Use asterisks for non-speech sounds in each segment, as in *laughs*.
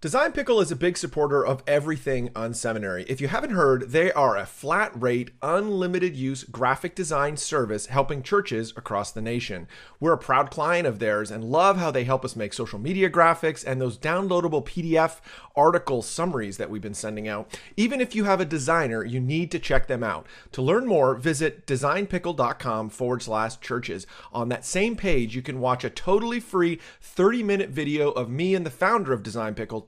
Design Pickle is a big supporter of everything Unseminary. If you haven't heard, they are a flat rate, unlimited use graphic design service helping churches across the nation. We're a proud client of theirs and love how they help us make social media graphics and those downloadable PDF article summaries that we've been sending out. Even if you have a designer, you need to check them out. To learn more, visit designpickle.com forward slash churches. On that same page, you can watch a totally free 30 minute video of me and the founder of Design Pickle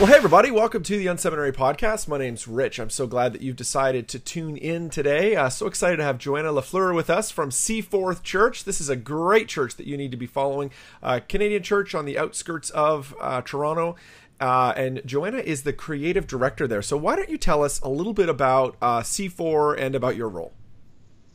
Well, hey, everybody, welcome to the Unseminary Podcast. My name's Rich. I'm so glad that you've decided to tune in today. Uh, so excited to have Joanna LaFleur with us from C4 Church. This is a great church that you need to be following. Uh, Canadian church on the outskirts of uh, Toronto. Uh, and Joanna is the creative director there. So, why don't you tell us a little bit about uh, C4 and about your role?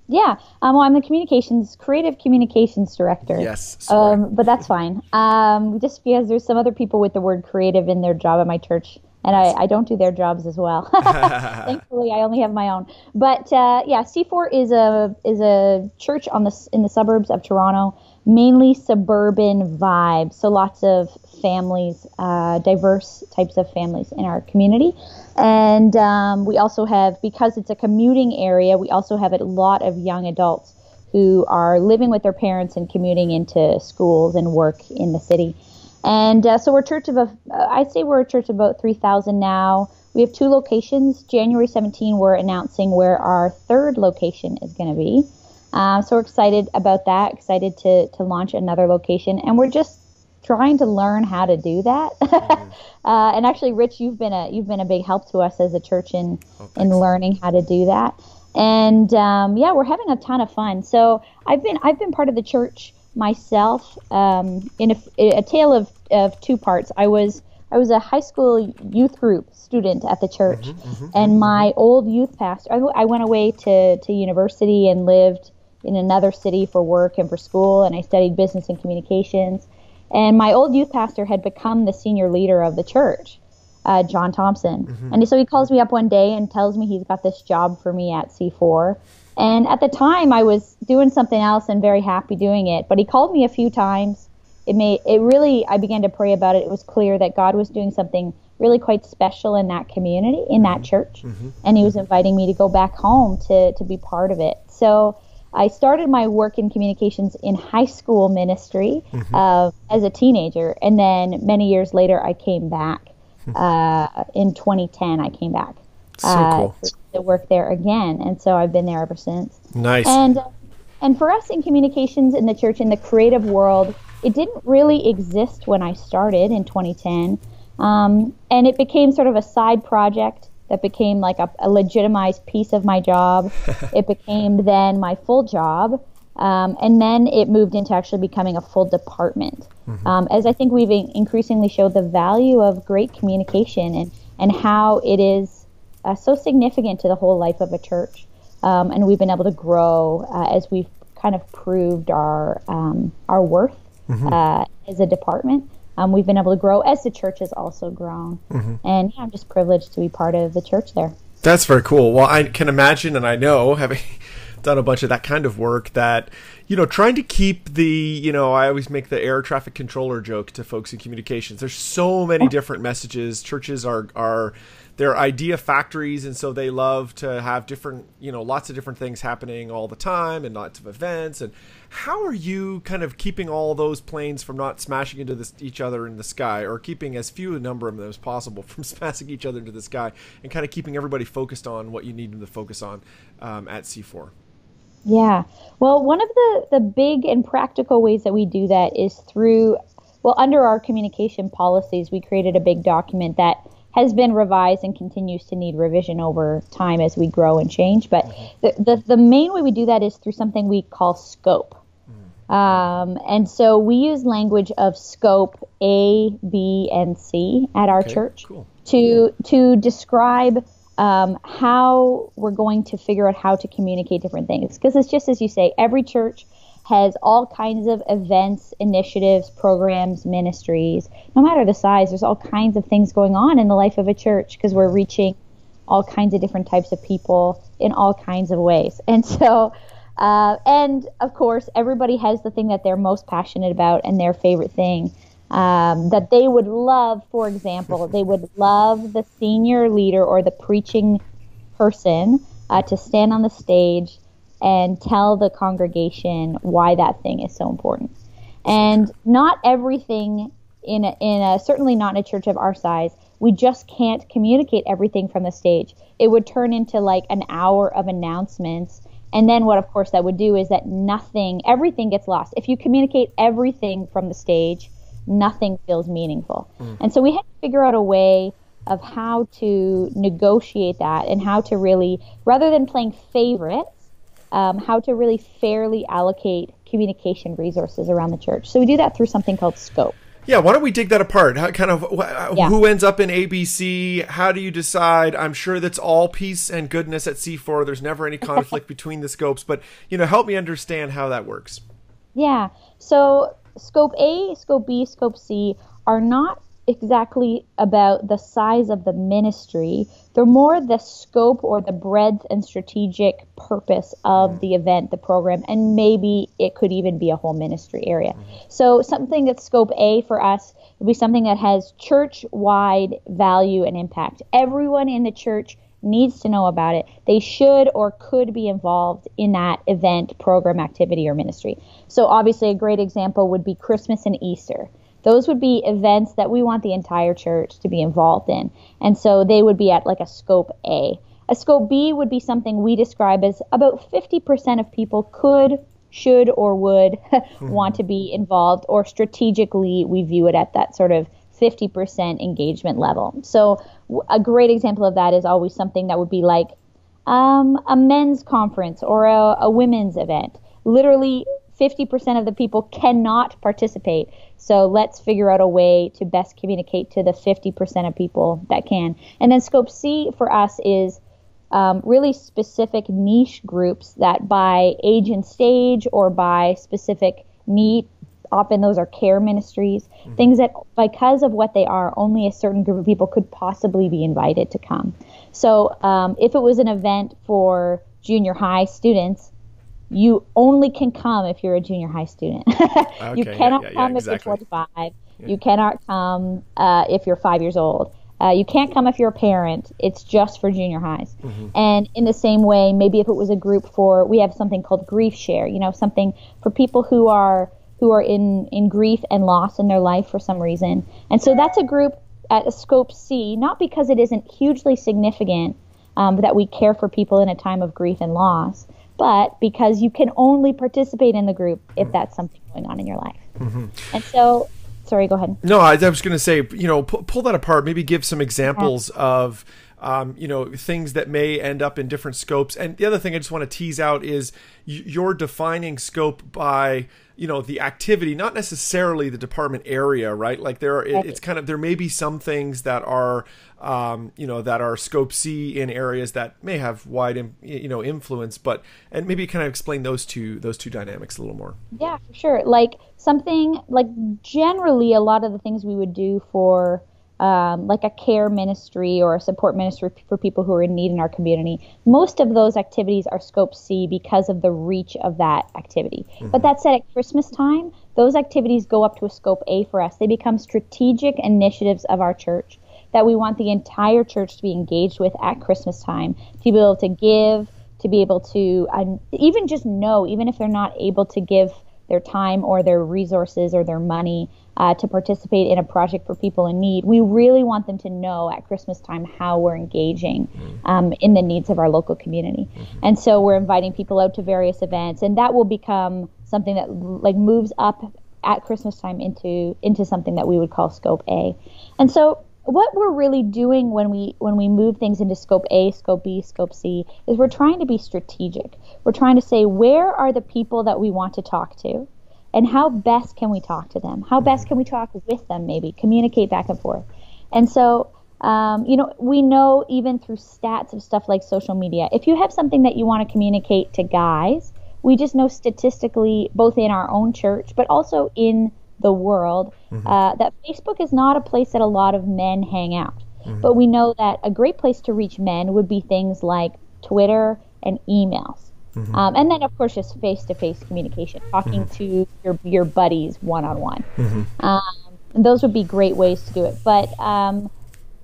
Yeah, um, well, I'm the communications, creative communications director. Yes, um, but that's fine. Um, just because there's some other people with the word creative in their job at my church, and I, I don't do their jobs as well. *laughs* *laughs* Thankfully, I only have my own. But uh, yeah, C4 is a is a church on the in the suburbs of Toronto, mainly suburban vibe. So lots of families, uh, diverse types of families in our community. And um, we also have, because it's a commuting area, we also have a lot of young adults who are living with their parents and commuting into schools and work in the city. And uh, so we're a church of, a, uh, I'd say we're a church of about 3,000 now. We have two locations. January 17, we're announcing where our third location is going to be. Um, so we're excited about that, excited to, to launch another location. And we're just trying to learn how to do that. Mm-hmm. *laughs* uh, and actually, Rich, you've been a you've been a big help to us as a church in oh, in learning how to do that. And um, yeah, we're having a ton of fun. So I've been I've been part of the church myself um, in a, a tale of, of two parts. I was I was a high school youth group student at the church, mm-hmm, mm-hmm, and my old youth pastor. I, I went away to to university and lived in another city for work and for school, and I studied business and communications. And my old youth pastor had become the senior leader of the church, uh, John Thompson. Mm-hmm. And so he calls me up one day and tells me he's got this job for me at C4. And at the time, I was doing something else and very happy doing it. But he called me a few times. It made it really. I began to pray about it. It was clear that God was doing something really quite special in that community, in that mm-hmm. church, mm-hmm. and He was inviting me to go back home to to be part of it. So I started my work in communications in high school ministry mm-hmm. uh, as a teenager, and then many years later, I came back. Hmm. Uh, in 2010, I came back so uh, cool. to work there again, and so I've been there ever since. Nice. And and for us in communications in the church in the creative world, it didn't really exist when I started in 2010, um, and it became sort of a side project that became like a, a legitimized piece of my job. *laughs* it became then my full job. Um, and then it moved into actually becoming a full department. Mm-hmm. Um, as I think we've increasingly showed the value of great communication and, and how it is uh, so significant to the whole life of a church. Um, and we've been able to grow uh, as we've kind of proved our, um, our worth mm-hmm. uh, as a department um, we've been able to grow as the church has also grown. Mm-hmm. And yeah, I'm just privileged to be part of the church there. That's very cool. Well, I can imagine, and I know, *laughs* having done a bunch of that kind of work, that you know, trying to keep the, you know, I always make the air traffic controller joke to folks in communications. There's so many different messages. Churches are are they're idea factories and so they love to have different you know lots of different things happening all the time and lots of events. And how are you kind of keeping all those planes from not smashing into this, each other in the sky or keeping as few a number of them as possible *laughs* from smashing each other into the sky and kind of keeping everybody focused on what you need them to focus on um, at c4 yeah. Well one of the the big and practical ways that we do that is through well under our communication policies we created a big document that has been revised and continues to need revision over time as we grow and change. But the, the, the, main way we do that is through something we call scope. Um, and so we use language of scope A, B, and C at our okay, church cool. to to describe um, how we're going to figure out how to communicate different things. Because it's just as you say, every church has all kinds of events, initiatives, programs, ministries. No matter the size, there's all kinds of things going on in the life of a church because we're reaching all kinds of different types of people in all kinds of ways. *laughs* And so, uh, and of course, everybody has the thing that they're most passionate about and their favorite thing. Um, that they would love, for example, they would *laughs* love the senior leader or the preaching person uh, to stand on the stage and tell the congregation why that thing is so important. And not everything in a, in a certainly not in a church of our size, we just can't communicate everything from the stage. It would turn into like an hour of announcements. And then what of course that would do is that nothing everything gets lost. If you communicate everything from the stage, nothing feels meaningful. Mm. And so we had to figure out a way of how to negotiate that and how to really rather than playing favorites um, how to really fairly allocate communication resources around the church. So we do that through something called scope. Yeah, why don't we dig that apart? How, kind of wh- yeah. who ends up in ABC? How do you decide? I'm sure that's all peace and goodness at C4. There's never any conflict *laughs* between the scopes, but you know, help me understand how that works. Yeah. So scope A, scope B, scope C are not exactly about the size of the ministry. They're more the scope or the breadth and strategic purpose of mm-hmm. the event, the program, and maybe it could even be a whole ministry area. Mm-hmm. So something that's scope A for us would be something that has church wide value and impact. Everyone in the church needs to know about it. They should or could be involved in that event, program, activity, or ministry. So, obviously, a great example would be Christmas and Easter. Those would be events that we want the entire church to be involved in. And so they would be at like a scope A. A scope B would be something we describe as about 50% of people could, should, or would *laughs* want to be involved, or strategically we view it at that sort of 50% engagement level. So a great example of that is always something that would be like um, a men's conference or a, a women's event. Literally 50% of the people cannot participate. So let's figure out a way to best communicate to the 50% of people that can. And then scope C for us is um, really specific niche groups that by age and stage or by specific need, often those are care ministries, mm-hmm. things that because of what they are, only a certain group of people could possibly be invited to come. So um, if it was an event for junior high students, you only can come if you're a junior high student. *laughs* okay, you cannot yeah, yeah, come yeah, exactly. if you're 25. You cannot come uh, if you're five years old. Uh, you can't come if you're a parent. It's just for junior highs. Mm-hmm. And in the same way, maybe if it was a group for, we have something called grief share. You know, something for people who are who are in in grief and loss in their life for some reason. And so that's a group at a scope C, not because it isn't hugely significant um, that we care for people in a time of grief and loss, but because you can only participate in the group if mm-hmm. that's something going on in your life. Mm-hmm. And so, sorry, go ahead. No, I, I was going to say, you know, pu- pull that apart. Maybe give some examples yeah. of. Um, you know things that may end up in different scopes. And the other thing i just want to tease out is you're defining scope by you know the activity not necessarily the department area right? Like there are it, it's kind of there may be some things that are um, you know that are scope c in areas that may have wide you know influence but and maybe kind of explain those two those two dynamics a little more? Yeah for sure. Like something like generally a lot of the things we would do for um, like a care ministry or a support ministry for people who are in need in our community. Most of those activities are Scope C because of the reach of that activity. Mm-hmm. But that said, at Christmas time, those activities go up to a Scope A for us. They become strategic initiatives of our church that we want the entire church to be engaged with at Christmas time, to be able to give, to be able to uh, even just know, even if they're not able to give their time or their resources or their money uh, to participate in a project for people in need. We really want them to know at Christmas time how we're engaging mm-hmm. um, in the needs of our local community. Mm-hmm. And so we're inviting people out to various events, and that will become something that like moves up at Christmas time into into something that we would call Scope A. And so what we're really doing when we when we move things into scope A, scope B, scope C is we're trying to be strategic. We're trying to say where are the people that we want to talk to? And how best can we talk to them? How best can we talk with them, maybe communicate back and forth? And so um, you know, we know even through stats of stuff like social media, if you have something that you want to communicate to guys, we just know statistically, both in our own church, but also in the world, mm-hmm. uh, that Facebook is not a place that a lot of men hang out. Mm-hmm. But we know that a great place to reach men would be things like Twitter and emails. Mm-hmm. Um, and then, of course, just face to face communication, talking mm-hmm. to your, your buddies one on one. Those would be great ways to do it. But um,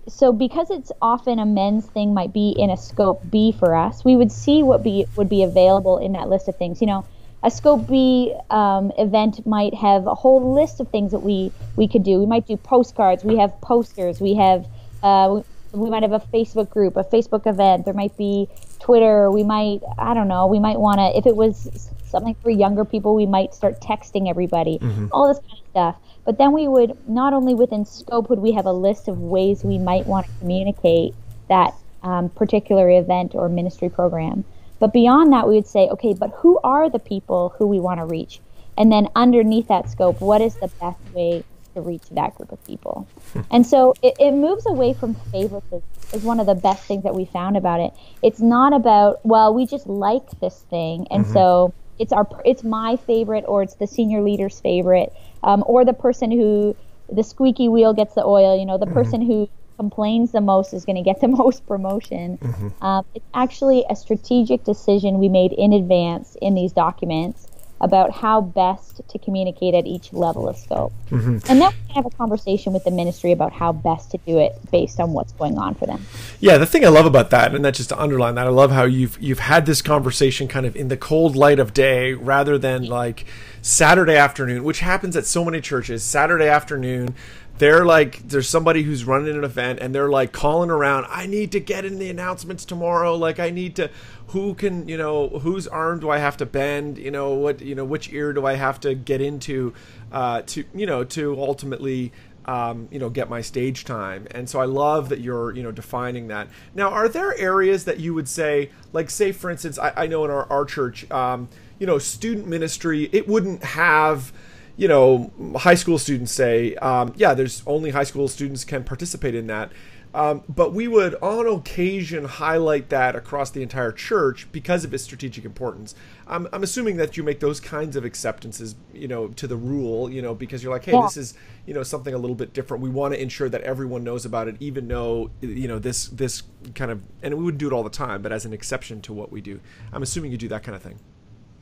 so because it's often a men's thing might be in a scope B for us, we would see what be would be available in that list of things. You know, a scope B um, event might have a whole list of things that we we could do. We might do postcards. We have posters. We have uh, we might have a Facebook group, a Facebook event. There might be Twitter. We might I don't know. We might want to if it was something for younger people, we might start texting everybody. Mm-hmm. All this kind of stuff. But then we would not only within scope would we have a list of ways we might want to communicate that um, particular event or ministry program, but beyond that we would say, okay, but who are the people who we want to reach? And then underneath that scope, what is the best way to reach that group of people? And so it, it moves away from favoritism is one of the best things that we found about it. It's not about, well, we just like this thing, and mm-hmm. so it's our it's my favorite or it's the senior leader's favorite um, or the person who the squeaky wheel gets the oil you know the mm-hmm. person who complains the most is going to get the *laughs* most promotion mm-hmm. um, it's actually a strategic decision we made in advance in these documents about how best to communicate at each level of scope. Mm-hmm. And then we can have a conversation with the ministry about how best to do it based on what's going on for them. Yeah, the thing I love about that, and that just to underline that, I love how you've you've had this conversation kind of in the cold light of day rather than like Saturday afternoon, which happens at so many churches. Saturday afternoon, they're like there's somebody who's running an event and they're like calling around i need to get in the announcements tomorrow. Like i need to who can you know whose arm do i have to bend? You know what you know which ear do i have to get into uh, to you know to ultimately um, you know get my stage time? And so i love that you're you know defining that. Now are there areas that you would say like say for instance i, I know in our, our church um, you know student ministry it wouldn't have you know, high school students say, um, yeah, there's only high school students can participate in that. Um, but we would on occasion highlight that across the entire church because of its strategic importance. I'm, I'm assuming that you make those kinds of acceptances, you know, to the rule, you know, because you're like, hey, yeah. this is, you know, something a little bit different. We want to ensure that everyone knows about it, even though, you know, this this kind of, and we wouldn't do it all the time, but as an exception to what we do. I'm assuming you do that kind of thing.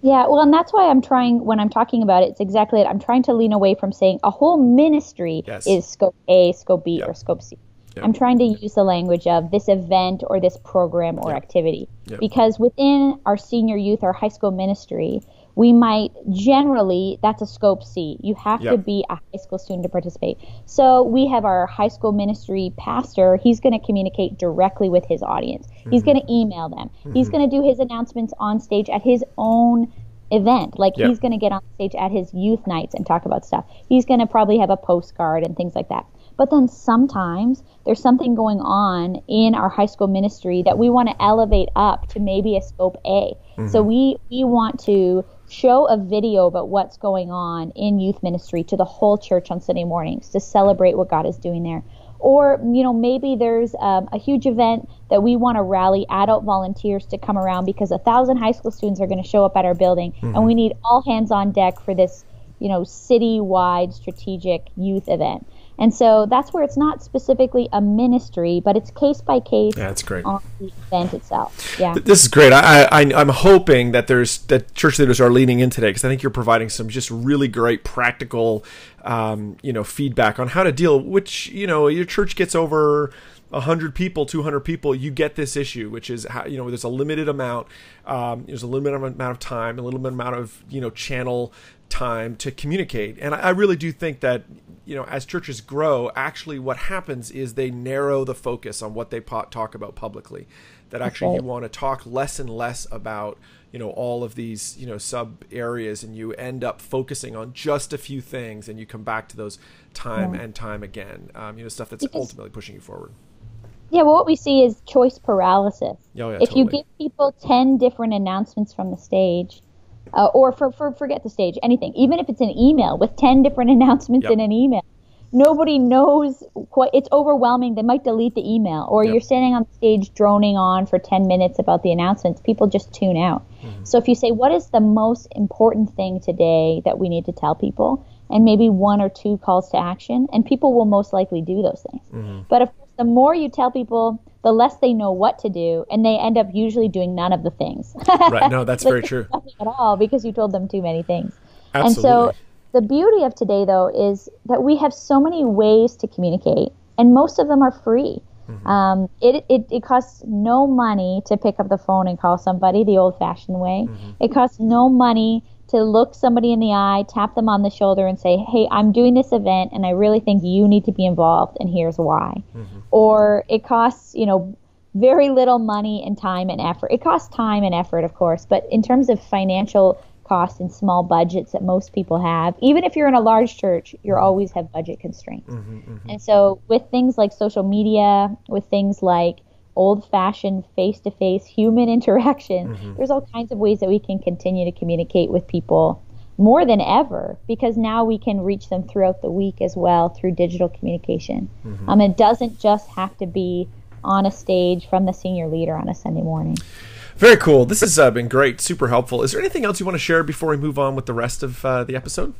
Yeah, well, and that's why I'm trying, when I'm talking about it, it's exactly it. I'm trying to lean away from saying a whole ministry yes. is scope A, scope B, yep. or scope C. Yep. I'm trying to use the language of this event or this program or yep. activity. Because within our senior youth or high school ministry, we might generally, that's a scope C. You have to be a high school student to participate. So we have our high school ministry pastor. He's going to communicate directly with his audience. Mm-hmm. He's going to email them. Mm-hmm. He's going to do his announcements on stage at his own event. Like yep. he's going to get on stage at his youth nights and talk about stuff. He's going to probably have a postcard and things like that. But then sometimes there's something going on in our high school ministry that we want to elevate up to maybe a scope A. Mm-hmm. So we we want to show a video about what's going on in youth ministry to the whole church on Sunday mornings to celebrate what God is doing there. Or, you know, maybe there's um, a huge event that we want to rally adult volunteers to come around because a thousand high school students are going to show up at our building, mm-hmm. and we need all hands on deck for this, you know, city-wide strategic youth event. And so that's where it's not specifically a ministry, but it's case by case. Yeah, that's great. On the event itself. Yeah, this is great. I, I I'm hoping that there's that church leaders are leaning in today because I think you're providing some just really great practical, um, you know, feedback on how to deal. Which you know your church gets over. 100 people 200 people you get this issue which is how you know there's a limited amount um, there's a limited amount of time a little amount of you know channel time to communicate and I, I really do think that you know, as churches grow, actually what happens is they narrow the focus on what they talk about publicly. That actually you want to talk less and less about, you know, all of these, you know, sub areas and you end up focusing on just a few things and you come back to those time yeah. and time again. Um, you know, stuff that's because, ultimately pushing you forward. Yeah, well, what we see is choice paralysis. Oh, yeah, if totally. you give people 10 different announcements from the stage, uh, or for, for forget the stage, anything, even if it's an email with 10 different *laughs* announcements yep. in an email, nobody knows what it's overwhelming. They might delete the email, or Yep. you're standing on stage droning on for 10 minutes about the announcements. People just tune out. Mm-hmm. So if you say, What is the most important thing today that we need to tell people? And maybe one or two calls to action, and people will most likely do those things. Mm-hmm. But of course, the more you tell people, the less they know what to do, and they end up usually doing none of the things. *laughs* Right. No, that's very true. Nothing at all because you told them too many things. Absolutely. And so the beauty of today, though, is that we have so many ways to communicate, and most of them are free. Um, it, it, it costs no money to pick up the phone and call somebody the old fashioned way. It costs no money to look somebody in the eye, tap them on the shoulder, and say, Hey, I'm doing this event, and I really think you need to be involved, and here's why. Mm-hmm. Or it costs, you know, very little money and time and effort. It costs time and effort, of course, but in terms of financial costs and small budgets that most people have, even if you're in a large church, you mm-hmm. always have budget constraints. Mm-hmm, and so, with things like social media, with things like old fashioned face to face human *laughs* interaction, there's all kinds of ways that we can continue to communicate with people more than ever because now we can reach them throughout the week as well through digital communication. Um, it doesn't just have to be on a stage from the senior leader on a Sunday morning. Very cool. This has uh, been great. Super helpful. Is there anything else you want to share before we move on with the rest of uh, the episode?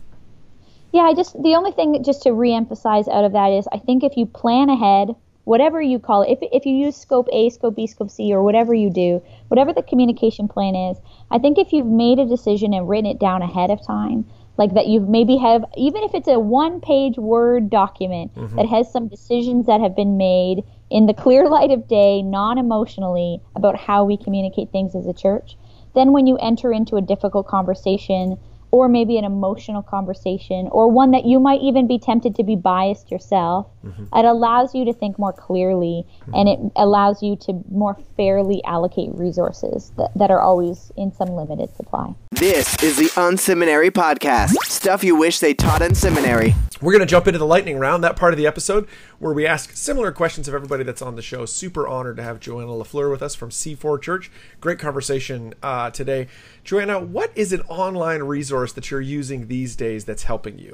Yeah, I just the only thing just to reemphasize out of that is I think if you plan ahead, whatever you call it, if if you use scope A, scope B, scope C, or whatever you do, whatever the communication plan is, I think if you've made a decision and written it down ahead of time, like that you've maybe have even if it's a one page word document mm-hmm. that has some decisions that have been made in the clear *laughs* light of day, non emotionally, about how we communicate things as a church, then when you enter into a difficult conversation or maybe an emotional conversation or one that you might even be tempted to be biased yourself, it allows you to think more clearly and it allows you to more fairly allocate resources that, that are always in some limited supply. This is the Unseminary Podcast. Stuff you wish they taught in seminary. We're going to jump into the lightning round, that part of the episode where we ask similar questions of everybody that's on the show. Super honored to have Joanna LaFleur with us from C4 Church. Great conversation uh, today. Joanna, what is an online resource that you're using these days that's helping you?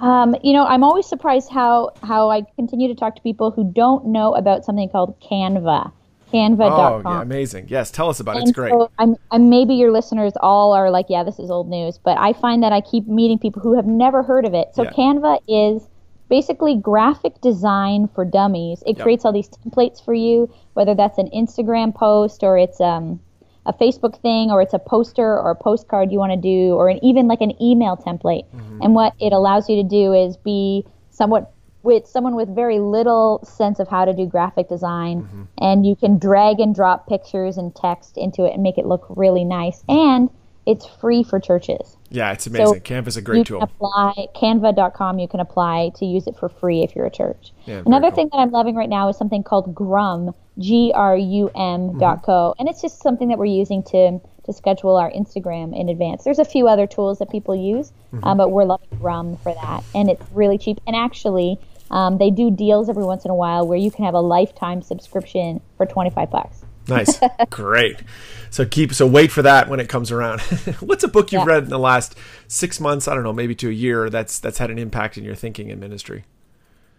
Um, you know, I'm always surprised how how I continue to talk to people who don't know about something called Canva. Canva.com. Oh, yeah, amazing. Yes, tell us about it. And It's great. So I'm, I'm maybe your listeners all are like, yeah, this is old news, but I find that I keep meeting people who have never heard of it. So Yeah. Canva is basically graphic design for dummies. It Yep. creates all these templates for you, whether that's an Instagram post or it's um, a Facebook thing or it's a poster or a postcard you want to do or an, even like an email template. Mm-hmm. And what it allows you to do is be somewhat with someone with very little sense of how to do graphic design Mm-hmm. and you can drag and drop pictures and text into it and make it look really nice and it's free for churches. Yeah, it's amazing. So Canva's a great you great can tool. apply canva.com you can apply to use it for free if you're a church. Yeah, another cool. thing that i'm loving right now is something called grum g-r-u-m dot co. And it's just something that we're using to to schedule our instagram in advance. There's a few other tools that people use um, but we're loving grum for that. And it's really cheap. And actually um, they do deals every once in a while where you can have a lifetime subscription for 25 bucks Nice. *laughs* Great. So keep so wait for that when it comes around. *laughs* What's a book you've Yeah. read in the last six months? I don't know, maybe to a year. That's that's had an impact in your thinking in ministry.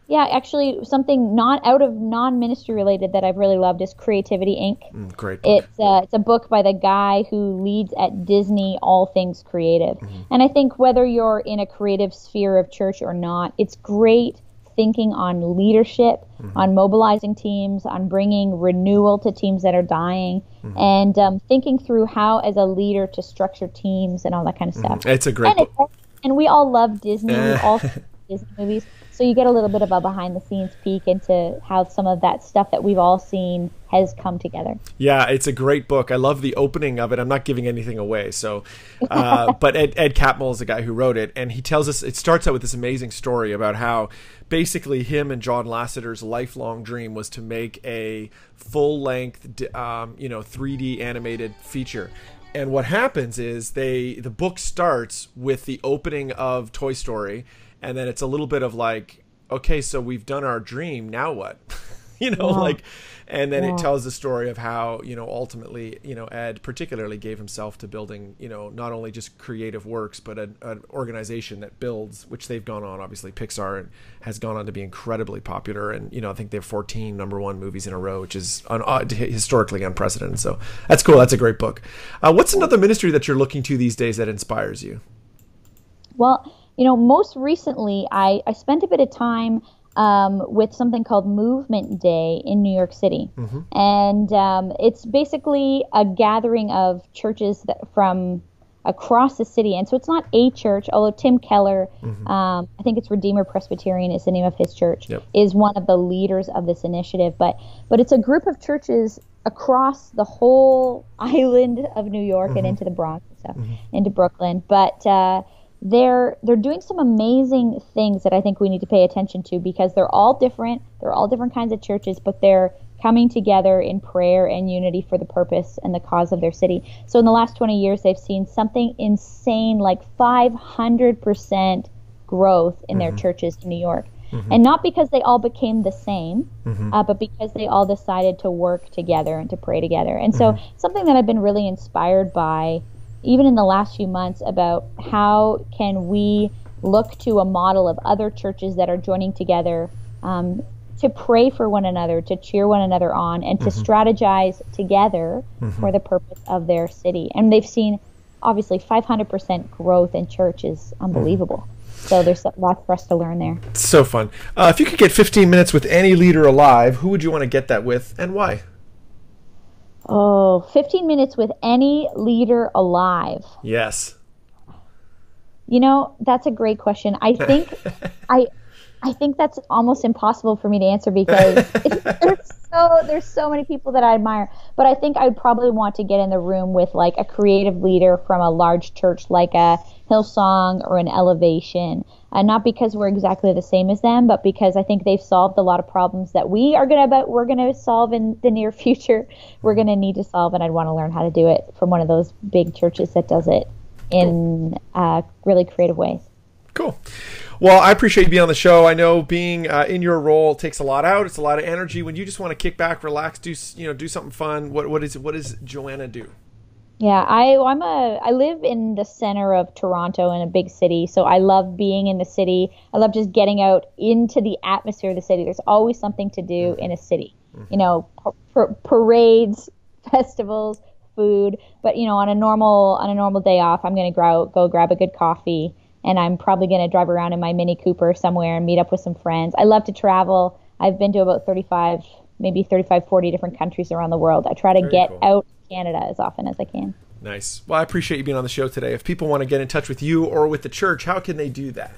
yeah actually something not out of non-ministry related that i've really loved is creativity inc Mm, great book. It's uh, it's a book by the guy who leads at Disney all things creative. Mm-hmm. And I think whether you're in a creative sphere of church or not, it's great thinking on leadership, Mm-hmm. on mobilizing teams, on bringing renewal to teams that are dying, Mm-hmm. and um, thinking through how, as a leader, to structure teams and all that kind of stuff. It's a great and, it, and we all love Disney. We all *laughs* Disney movies. So you get a little bit of a behind the scenes peek into how some of that stuff that we've all seen has come together. Yeah, it's a great book. I love the opening of it. I'm not giving anything away, so. Uh, *laughs* but Ed, Ed Catmull is the guy who wrote it, and he tells us it starts out with this amazing story about how basically him and John Lasseter's lifelong dream was to make a full length, um, you know, 3D animated feature. And what happens is they the book starts with the opening of Toy Story, and then it's a little bit of like, okay, so we've done our dream. Now what? *laughs* you know, like and then yeah. it tells the story of how you know ultimately you know ed particularly gave himself to building you know not only just creative works but an, an organization that builds which they've gone on. Obviously pixar has gone on to be incredibly popular. And you know i think they have 14 number one movies in a row which is un, uh, historically unprecedented. So that's cool. That's a great book. Uh, what's another ministry that you're looking to these days that inspires you? Well you know most recently i i spent a bit of time um, with something called Movement Day in New York City, mm-hmm. and um, it's basically a gathering of churches that, from across the city. And so it's not a church, although Tim Keller, mm-hmm. um, I think it's Redeemer Presbyterian is the name of his church, yep. is one of the leaders of this initiative. But but it's a group of churches across the whole *laughs* island of New York mm-hmm. and into the Bronx and stuff, mm-hmm. into Brooklyn. But uh, they're they're doing some amazing things that I think we need to pay attention to because they're all different. They're all different kinds of churches, but they're coming together in prayer and unity for the purpose and the cause of their city. So in the last 20 years, they've seen something insane like 500% growth in mm-hmm. their churches in New York. Mm-hmm. And not because they all became the same, mm-hmm. uh, but because they all decided to work together and to pray together. And so, mm-hmm. something that I've been really inspired by even in the last few months about how can we look to a model of other churches that are joining together um, to pray for one another, to cheer one another on, and to mm-hmm. strategize together mm-hmm. for the purpose of their city. And they've seen obviously 500% growth in church is unbelievable. Mm-hmm. So there's lots for us to learn there. so fun. Uh, if you could get 15 minutes with any leader alive, who would you want to get that with and why? Oh, 15 minutes with any leader alive. Yes. You know, that's a great question. I think *laughs* I I think that's almost impossible for me to answer because *laughs* there's so there's so many people that I admire. But I think I would probably want to get in the room with like a creative leader from a large church like a Hillsong or an Elevation uh, not because we're exactly the same as them, but because I think they've solved a lot of problems that we are gonna but we're gonna solve in the near *laughs* future. We're gonna need to solve, and I'd want to learn how to do it from one of those big churches that does it in uh, really creative ways. Cool. Well, I appreciate you being on the show. I know being uh, in your role takes a lot out. It's a lot of energy. When you just want to kick back, relax, do you know, do something fun. What what is what does Joanna do? Yeah, I I'm a I live in the center of Toronto in a big city, so I love being in the city. I love just getting out into the atmosphere of the city. There's always something to do mm-hmm. in a city. You mm-hmm. know, par- parades, *laughs* festivals, food. But you know, on a normal on a normal day off, I'm gonna go go grab a good coffee, and I'm probably gonna drive around in my Mini Cooper somewhere and meet up with some friends. I love to travel. I've been to about 35, maybe 35, 40 different countries around the world. I try to Very get cool. out Canada as often as I can. Nice. Well, I appreciate you being on the show today. If people want to get in touch with you or with the church, how can they do that?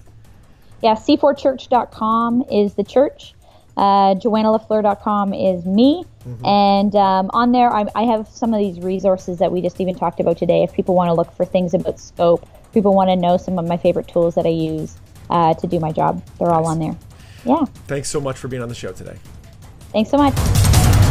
Yeah, c4church.com is the church. Uh, JoannaLaFleur.com is me. Mm-hmm. And um, on there, I, I, have some of these resources that we just even talked about today. If people want to look for things about scope, people want to know some of my favorite tools that I use uh, to do my job, they're nice. all on there. Yeah. Thanks so much for being on the show today. Thanks so much.